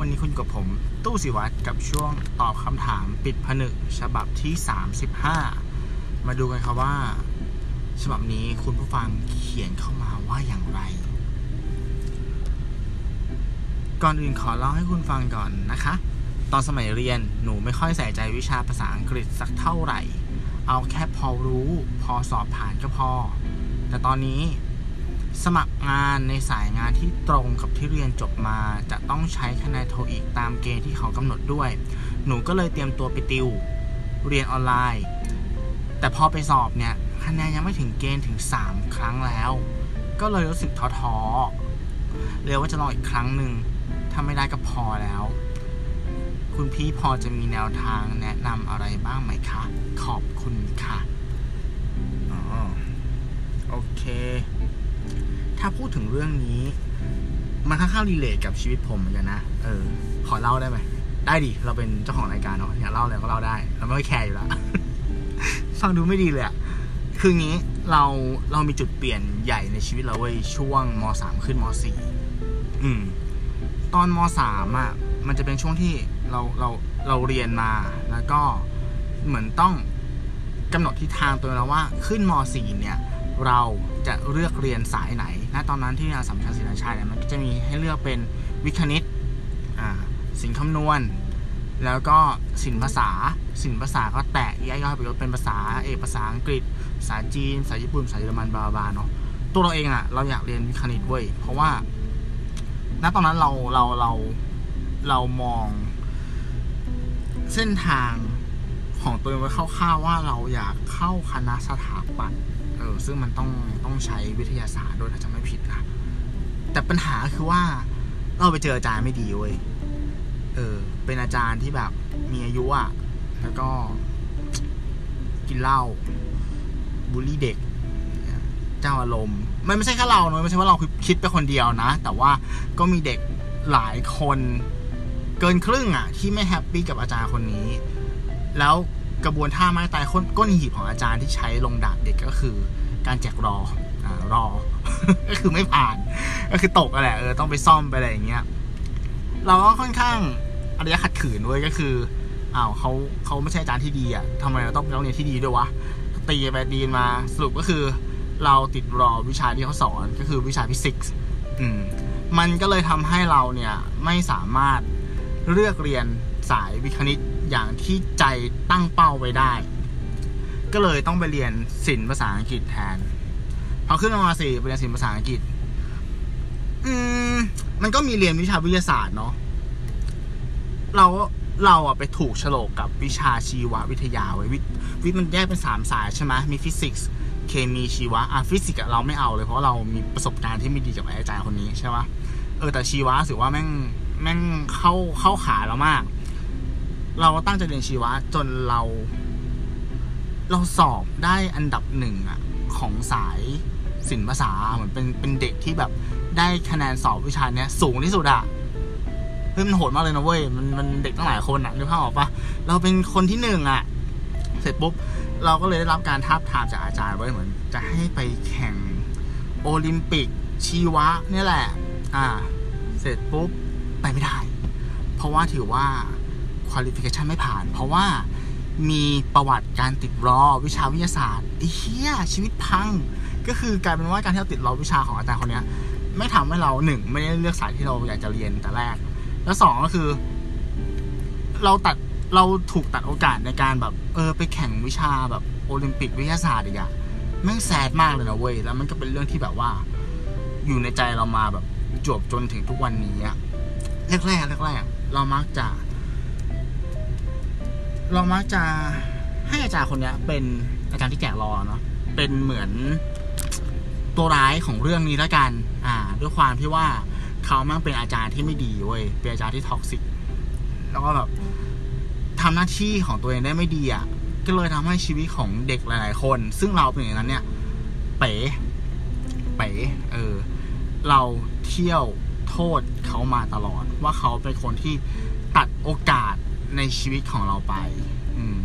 วันนี้คุณกับผม ตู้สิวัตรกับช่วงตอบคำถามปิดผนึกฉบับที่ 35 มาดูกันครับว่า ฉบับนี้คุณผู้ฟังเขียนเข้ามาว่าอย่างไร ก่อนอื่นขอเล่าให้คุณฟังก่อนนะคะ ตอนสมัยเรียนหนูไม่ค่อยใส่ใจวิชาภาษาอังกฤษสักเท่าไหร่ เอาแค่พอรู้ พอสอบผ่านก็พอ แต่ตอนนี้ สมัครงานในสายงานที่ตรงกับที่เรียนจบมา จะต้องใช้คะแนนโทอีกตามเกณฑ์ที่เขากำหนดด้วย หนูก็เลยเตรียมตัวไปติว เรียนออนไลน์ แต่พอไปสอบเนี่ยคะแนนยังไม่ถึงเกณฑ์ถึง 3 ครั้งแล้ว ก็เลยรู้สึกท้อๆเลยว่าจะลองอีกครั้งหนึ่งถ้าไม่ได้ก็พอแล้ว คุณพี่พอจะมีแนวทางแนะนำอะไรบ้างไหมคะ ขอบคุณค่ะอ๋อโอเค ถ้าพูดถึงเรื่องนี้ มันค่อนข้างรีเลทกับชีวิตผมเหมือนกันนะ เออ ขอเล่าได้ไหม ได้ดิ เราเป็นเจ้าของรายการเนาะ อยากเล่าอะไรก็เล่าได้ เราไม่ค่อยแคร์อยู่แล้ว ฟังดูไม่ดีเลยอะคืองี้ เรา เรามีจุดเปลี่ยนใหญ่ในชีวิตเราเว้ย ช่วงมสามขึ้นมสี่อืม ตอนมสามอะมันจะเป็นช่วงที่เรา เรา เราเรียนมา แล้วก็เหมือนต้องกำหนดทิศทางตัวเราว่าขึ้นมสี่เนี่ย เราจะเลือกเรียนสายไหน ณตอนนั้นที่อาสัมชัญศรีราชาเนี่ยมันก็จะมีให้เลือกเป็นวิคณิตสินคำนวณ แล้วก็สินภาษา สินภาษาก็แตกย่อยไปเป็นภาษาเอกภาษาอังกฤษ ภาษาจีน ภาษาญี่ปุ่น ภาษาเยอรมันบาบาเนาะ ตัวเราเองอะเราอยากเรียนวิคณิตเว้ย เพราะว่า ณ ตอนนั้นเรา เรา เรา เรามอง เส้นทางของตัวเองไว้คร่าวๆว่าเราอยากเข้าคณะสถาปัตย์ ออซึ่งมันต้องต้องใช้วิทยาศาสตร์ด้วยถ้าจะไม่ผิดนะแต่ปัญหาคือว่าเราไปเจออาจารย์ไม่ดีเว้ยเออ เป็นอาจารย์ที่แบบมีอายุอะแล้วก็กินเหล้าบูลลี่เด็ก เจ้าอารมณ์ มันไม่ใช่แค่เราเนอะไม่ใช่ว่าเราคิดไปคนเดียวนะ แต่ว่าก็มีเด็กหลายคนเกินครึ่งอะที่ไม่แฮปปี้กับอาจารย์คนนี้ แล้ว กระบวนท่าไม้ตายก้นหีบของอาจารย์ที่ใช้ลงดาบเด็กก็คือ การแจกรออ่ารอ ก็คือไม่ผ่าน ก็คือตกอะแหละเออต้องไปซ่อมไปอะไรอย่างเงี้ย เราก็ค่อนข้างอารยะขัดขืนด้วยก็คืออ้าวเขาเขาไม่ใช่อาจารย์ที่ดีอะทำไมเราต้องเป็นนักเรียนที่ดีด้วยวะตีไปดีนมาสรุปก็คือ เราติดรอวิชาที่เขาสอนก็คือวิชาฟิสิกส์อืมมันก็เลยทำให้เราเนี่ยไม่สามารถเลือกเรียนสายวิคณิต อย่างที่ใจตั้งเป้าไว้ได้ ก็เลยต้องไปเรียนศิลป์ภาษาอังกฤษแทนพอขึ้นมาสี่ไปเรียนศิลป์ภาษาอังกฤษ อืม มันก็มีเรียนวิชาวิทยาศาสตร์เนาะเราเราอะไปถูกโฉลกกับวิชาชีววิทยาไว้วิทย์วิทย์มันแยกเป็นสามสายใช่ไหมมีฟิสิกส์เคมีชีวะอะฟิสิกส์เราไม่เอาเลยเพราะเรามีประสบการณ์ที่ไม่ดีกับอาจารย์คนนี้ใช่ปะเออแต่ชีวะถือว่าแม่งแม่งเข้าเข้าขาเรามาก เราตั้งใจเรียนชีวะ จนเรา เราสอบได้อันดับหนึ่งอะของสายศิลปภาษาเหมือนเป็นเป็นเด็กที่แบบได้คะแนนสอบวิชาเนี้ย สูงที่สุดอะเฮ้ยมันโหดมากเลยนะเว้ยมันมันเด็กตั้งหลายคนอะนึกภาพออกปะเราเป็นคนที่หนึ่งอะเสร็จปุ๊บเราก็เลยได้รับการทาบทามจากอาจารย์ไว้เหมือน จะให้ไปแข่งโอลิมปิกชีวะนี่แหละ อ่า เสร็จปุ๊บไปไม่ได้ เพราะว่าถือว่า qualification ไม่ผ่าน เพราะว่ามีประวัติการติดรอวิชาวิทยาศาสตร์ไอ้เหี้ยชีวิตพัง ก็คือกลายเป็นว่าการที่เราติดรอวิชาของอาจารย์คนนี้ไม่ทำให้เราหนึ่งไม่ได้เลือกสายที่เราอยากจะเรียนแต่แรก แล้วสองก็คือ เราตัดเราถูกตัดโอกาสในการแบบ เออ ไปแข่งวิชาแบบโอลิมปิกวิทยาศาสตร์อีกอะแม่งแซดมากเลยนะเว้ยแล้วมันก็เป็นเรื่องที่แบบว่า อยู่ในใจเรามาแบบจวบจนถึงทุกวันนี้อะแรกแรกแรกเรามักจะ เรามักจะให้อาจารย์คนนี้เป็นอาจารย์ที่แจกรอเนาะเป็นเหมือนตัวร้ายของเรื่องนี้แล้วกัน อ่า ด้วยความที่ว่าเขาแม่งเป็นอาจารย์ที่ไม่ดีเว้ยเป็นอาจารย์ที่ toxic แล้วก็แบบทำหน้าที่ของตัวเองได้ไม่ดีอะ่ะก็เลยทำให้ชีวิตของเด็กหลาย ๆ คน ซึ่งเราเป็นอย่างนั้นเนี่ย เป๋เป๋เออ เราเที่ยวโทษเขามาตลอด ว่าเขาเป็นคนที่ตัดโอกาส ในชีวิตของเราไป อืม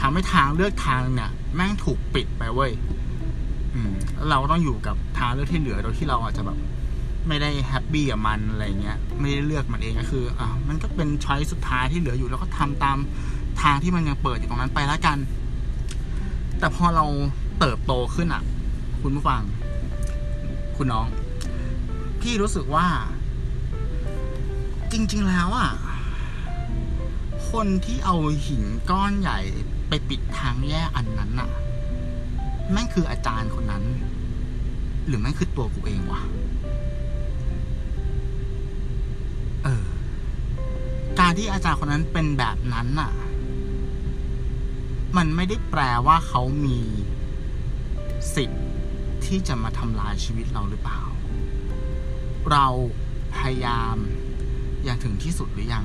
ทำให้ทางเลือกทางเนี่ย แม่งถูกปิดไปเว้ย อืมแล้วเราก็ต้องอยู่กับทางเลือกที่เหลือโดยที่เราอาจจะแบบ ไม่ได้ happy กับมันอะไรเงี้ย ไม่ได้เลือกมันเองก็คือ อะมันก็เป็น choice สุดท้ายที่เหลืออยู่ แล้วก็ทำตามทางที่มันยังเปิดอยู่ตรงนั้นไปแล้วกัน แต่พอเราเติบโตขึ้นอะ คุณผู้ฟัง คุณน้อง พี่รู้สึกว่า จริง ๆ แล้วอะ คนที่เอาหินก้อนใหญ่ไปปิดทางแยกอันนั้นน่ะ แม่งคืออาจารย์คนนั้น หรือแม่งคือตัวกูเองวะเออ การที่อาจารย์คนนั้นเป็นแบบนั้นน่ะ มันไม่ได้แปลว่าเขามีสิทธิ์ที่จะมาทำลายชีวิตเราหรือเปล่า เราพยายามอย่างถึงที่สุดหรือยัง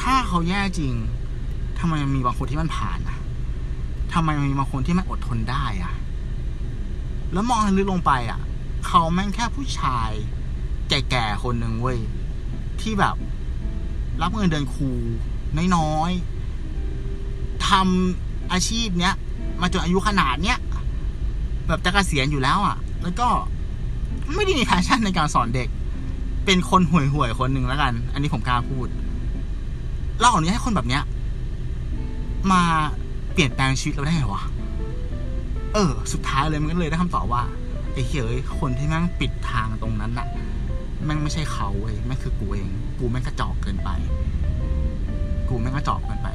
ถ้าเขาแย่จริงทำไมมีบางคนที่มันผ่านอะทำไมมีบางคนที่มันอดทนได้อะแล้วมองให้ลึกลงไปอะเขาแม่งแค่ผู้ชาย แก่ๆคนหนึ่งเว้ย ที่แบบ รับเงินเดือนครูน้อยๆทำอาชีพเนี้ย มาจนอายุขนาดเนี้ยแบบจะเกษียณอยู่แล้วอะ่ะ แล้วก็ไม่ได้มีแพชชั่นในการสอนเด็ก เป็นคนห่วยๆคนหนึ่งแล้วกัน อันนี้ผมกล้าพูด เราเอานี้ให้คนแบบเนี้ย มาเปลี่ยนแปลงชีวิตเราได้ไงวะ เออ สุดท้ายเลยมันก็เลยได้คำตอบว่าไอ้เฮ้ยคนที่แม่งปิดทางตรงนั้นน่ะแม่งไม่ใช่เขาเว้ยแม่งคือกูเอง กูแม่งกระจอกเกินไป กูแม่งกระจอกเกินไป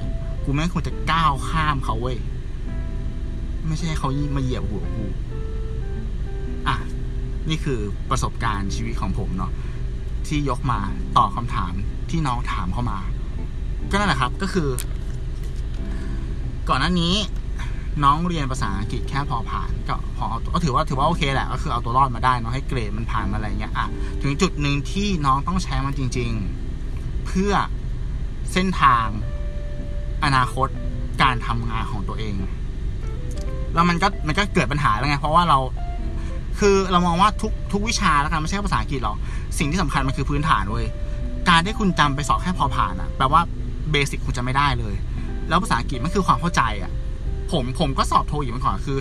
กูแม่งควรจะก้าวข้ามเขาเว้ยไม่ใช่เขามาเหยียบหัวกูอะนี่คือประสบการณ์ชีวิตของผมเนาะที่ยกมาตอบคำถามที่น้องถามเข้ามา ก็นั่นแหละครับก็คือ ก่อนหน้านี้น้องเรียนภาษาอังกฤษแค่พอผ่านก็พอก็ถือว่าถือว่าโอเคแหละก็คือเอาตัวรอดมาได้เนาะให้เกรดมันผ่านมาอะไรเงี้ยอะถึงจุดหนึ่งที่น้องต้องใช้มันจริง ๆ เพื่อเส้นทางอนาคตการทำงานของตัวเอง แล้วมันก็มันก็เกิดปัญหาแล้วไง เพราะว่าเรา คือเรามองว่าทุกทุกวิชาแล้วกันไม่ใช่ภาษาอังกฤษหรอกสิ่งที่สำคัญมันคือพื้นฐานเว้ยการที่คุณจำไปสอบแค่พอผ่านอะแปลว่า เบสิกคุณจะไม่ได้เลย แล้วภาษาอังกฤษมันคือความเข้าใจอะ ผมผมก็สอบโทอีกมาก่อนคือ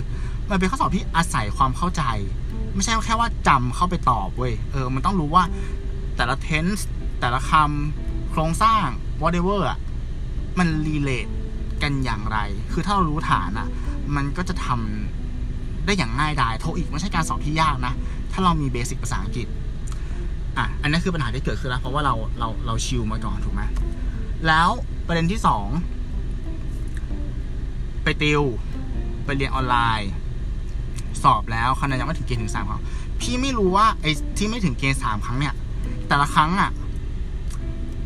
มันเป็นข้อสอบที่อาศัยความเข้าใจ ไม่ใช่แค่ว่าจำเข้าไปตอบเว้ยเออมันต้องรู้ว่าแต่ละ tense แต่ละคำโครงสร้าง whatever อะมันรีเลทกันอย่างไร คือถ้าเรารู้ฐานอะ มันก็จะทำได้อย่างง่ายดายโทอีกไม่ใช่การสอบที่ยากนะ ถ้าเรามีเบสิกภาษาอังกฤษ อะ อันนี้คือปัญหาที่เกิดขึ้นแล้ว เพราะว่าเราเราเราชิลมาก่อนถูกไหม แล้วประเด็นที่สองไปติว ไปเรียนออนไลน์ สอบแล้วคะแนนยังไม่ถึงเกณฑ์ถึงสามครั้งพี่ไม่รู้ว่าไอ้ที่ไม่ถึงเกณฑ์สามครั้งเนี่ย แต่ละครั้งอะ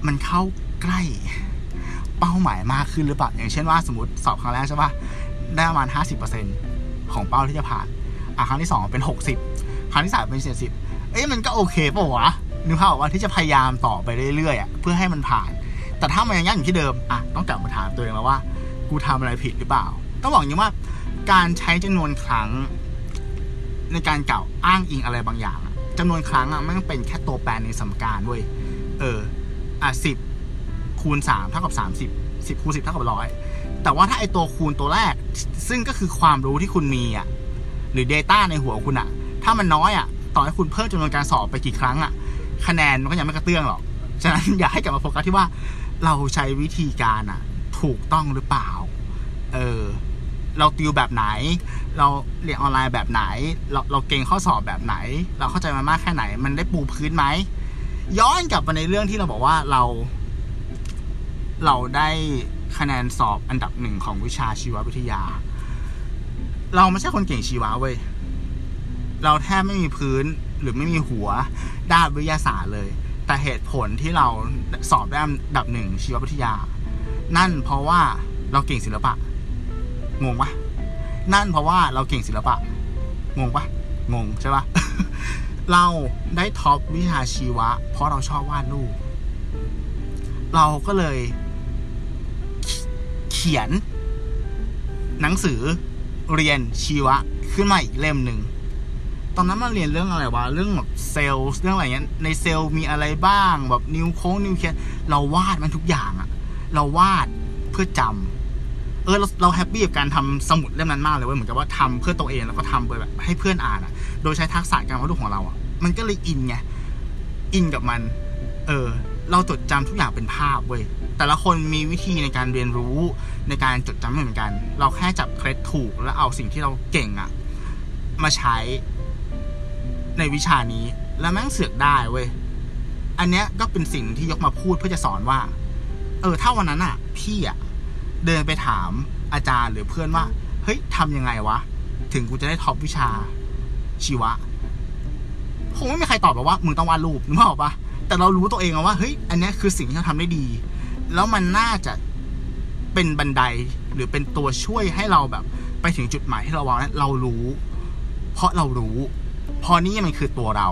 มันเข้าใกล้ เป้าหมายมากขึ้นหรือเปล่าอย่างเช่นว่าสมมติสอบครั้งแรกใช่ปะได้ประมาณห้าสิบเปอร์เซ็นของเป้าที่จะผ่านอะครั้งที่สองเป็นหกสิบครั้งที่สามเป็นเจ็ดสิบเอ้ยมันก็โอเคป่าวะนึกภาพว่าที่จะพยายามต่อไปเรื่อยๆอะเพื่อให้มันผ่าน แต่ถ้ามันยังยั่งอยู่ที่เดิมอะต้องกลับมาถามตัวเองแล้วว่า กูทำอะไรผิดหรือเปล่า ต้องบอกอย่างว่า การใช้จำนวนครั้ง ในการกล่าวอ้างอิงอะไรบางอย่างอะจำนวนครั้งอะมันเป็นแค่ตัวแปรในสมการเว้ยเอออะสิบคูณสามเท่ากับสามสิบสิบคูณสิบเท่ากับร้อยแต่ว่าถ้าไอตัวคูณตัวแรก ซึ่งก็คือความรู้ที่คุณมีอะหรือ Data ในหัวคุณอะ ถ้ามันน้อยอะต่อให้คุณเพิ่มจำนวนการสอบไปกี่ครั้งอะ คะแนนมันก็ยังไม่กระเตื้องหรอก ฉะนั้นอยากให้กลับมาโฟกัสที่ว่า เราใช้วิธีการอะถูกต้องหรือเปล่า เออ เราติวแบบไหน เราเรียนออนไลน์แบบไหน เราเราเก่งข้อสอบแบบไหน เราเข้าใจมันมากแค่ไหน มันได้ปูพื้นไหม ย้อนกลับมาในเรื่องที่เราบอกว่าเรา เราได้คะแนนสอบอันดับหนึ่งของวิชาชีววิทยา เราไม่ใช่คนเก่งชีวะเว้ย เราแทบไม่มีพื้นหรือไม่มีหัวด้านวิทยาศาสตร์เลย แต่เหตุผลที่เราสอบได้อันดับหนึ่งชีววิทยา นั่นเพราะว่าเราเก่งศิลปะ งงปะนั่นเพราะว่าเราเก่งศิลปะ งงปะงงใช่ปะเราได้ท็อปวิชาชีวะ เพราะเราชอบวาดรูป เราก็เลย เขียน หนังสือเรียนชีวะขึ้นมาอีกเล่มหนึ่ง ตอนนั้นมาเรียนเรื่องอะไรวะ เรื่องแบบเซลล์เรื่องอะไรเงี้ย ในเซลล์มีอะไรบ้าง แบบนิวโค้งนิวเคลียร์เราวาดมันทุกอย่างอะเราวาดเพื่อจำเออเราเรา happy กับการทำสมุดเล่มนั้นมากเลยเว้ย เหมือนกับว่าทำเพื่อตัวเองแล้วก็ทำไปแบบให้เพื่อนอ่านอะโดยใช้ทักษะการวาดรูปของเราอะมันก็เลยอินไง อินกับมัน เออ เราจดจำทุกอย่างเป็นภาพเว้ย แต่ละคนมีวิธีในการเรียนรู้ในการจดจำไม่เหมือนกัน เราแค่จับเคล็ดถูกแล้วเอาสิ่งที่เราเก่งอะมาใช้ ในวิชานี้ แล้วแม่งเสือกได้เว้ย อันเนี้ยก็เป็นสิ่งที่ยกมาพูดเพื่อจะสอนว่า เออถ้าวันนั้นอะพี่อะเดินไปถามอาจารย์หรือเพื่อนว่า เฮ้ยทำยังไงวะ ถึงกูจะได้ท็อปวิชาชีวะ คงไม่มีใครตอบหรอกว่า มึงต้องวาดรูปนึกออกปะแต่เรารู้ตัวเองว่า เฮ้ย อันเนี้ยคือสิ่งที่เราทำได้ดี แล้วมันน่าจะเป็นบันไดหรือเป็นตัวช่วยให้เราแบบ ไปถึงจุดหมายที่เราวางนั้นเรารู้ เพราะเรารู้ พอนี่มันคือตัวเรา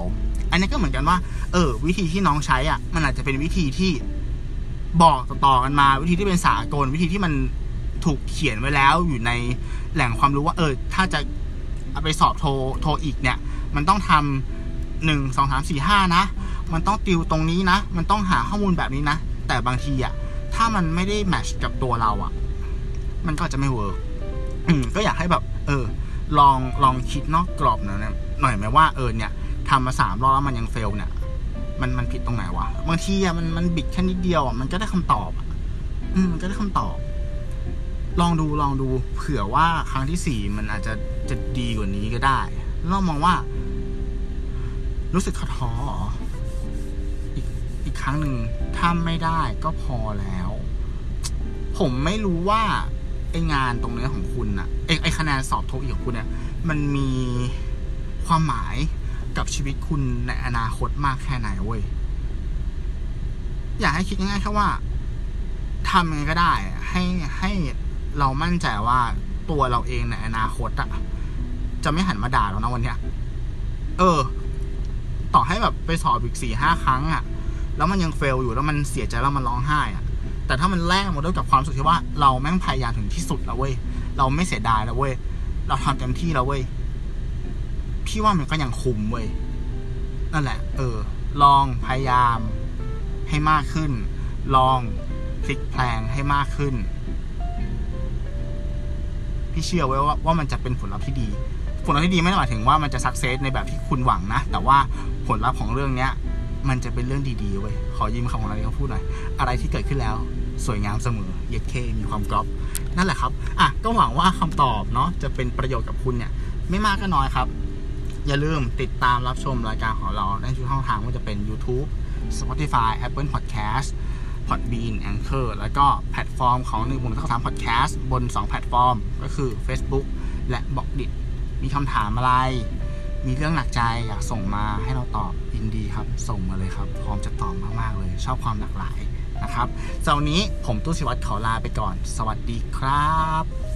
อันนี้ก็เหมือนกันว่า เออ วิธีที่น้องใช้อะ มันอาจจะเป็นวิธีที่บอกต่อๆกันมา วิธีที่เป็นสากล วิธีที่มันถูกเขียนไว้แล้วอยู่ในแหล่งความรู้ว่า เออ ถ้าจะเอาไปสอบโทโทอีกเนี่ย มันต้องทำหนึ่งสองสามสี่ห้านะ มันต้องติวตรงนี้นะ มันต้องหาข้อมูลแบบนี้นะ แต่บางทีอะ ถ้ามันไม่ได้ match กับตัวเราอะ มันก็จะไม่ work ก็อยากให้แบบ เออ ลองลองคิดนอกกรอบหน่อยนะ หน่อยไหมว่าเออเนี่ยทำมาสามรอบแล้วมันยัง fail เนี่ย มันมันผิดตรงไหนวะบางทีอะมันมันบิดแค่นิดเดียวอะมันก็ได้คำตอบอะอืมมันก็ได้คำตอบ ลองดูลองดูเผื่อว่าครั้งที่สี่มันอาจจะจะดีกว่านี้ก็ได้เรามองว่า รู้สึกท้อออีกอีกครั้งหนึ่งถ้าไม่ได้ก็พอแล้ว ผมไม่รู้ว่าไองานตรงนี้ของคุณอะไอไอคะแนนสอบโทอีกของคุณเนี่ย มันมี ความหมายกับชีวิตคุณในอนาคตมากแค่ไหนเว้ย อยากให้คิดง่ายๆแค่ว่าทำยังไงก็ได้ ให้ให้เรามั่นใจว่าตัวเราเองในอนาคตอะจะไม่หันมาด่าเรานะวันเนี้ย เออ ต่อให้แบบไปสอบอีกสี่ห้าครั้งอะแล้วมันยังเฟลอยู่แล้วมันเสียใจแล้วมันร้องไห้อะแต่ถ้ามันแลกมาด้วยกับความรู้สึกที่ว่าเราแม่งพยายามถึงที่สุดแล้วเว้ย เราไม่เสียดายแล้วเว้ย เราทำเต็มที่แล้วเว้ย พี่ว่ามันก็ยังคุมเว้ยนั่นแหละ เออ ลองพยายามให้มากขึ้น ลองพลิกแพลงให้มากขึ้น พี่เชื่อไว้ว่าว่ามันจะเป็นผลลัพธ์ที่ดี ผลลัพธ์ที่ดีไม่ได้หมายถึงว่ามันจะสักเซสในแบบที่คุณหวังนะ แต่ว่าผลลัพธ์ของเรื่องเนี้ย มันจะเป็นเรื่องดีๆเว้ย ขอยืมคำของอะไรเขาพูดหน่อย อะไรที่เกิดขึ้นแล้ว สวยงามเสมอ เย็ดเค มีความกรอบ นั่นแหละครับ อะ ก็หวังว่าคำตอบเนาะ จะเป็นประโยชน์กับคุณเนี่ย ไม่มากก็น้อยครับ อย่าลืมติดตามรับชมรายการของเราได้ทุกช่องทางว่าจะเป็น YouTube Spotify Apple Podcast Podbean Anchor แล้วก็แพลตฟอร์มของหนึ่งบุญทั้งสาม Podcast บน 2 แพลตฟอร์ม ก็คือ Facebook และบอกดิดมีคำถามอะไร มีเรื่องหนักใจอยากส่งมาให้เราตอบยินดีครับ ส่งมาเลยครับ พร้อมจะตอบมาก ๆ เลย ชอบความหลากหลายนะครับสำหรับวันนี้ผมตู้สิวัตรขอลาไปก่อน สวัสดีครับ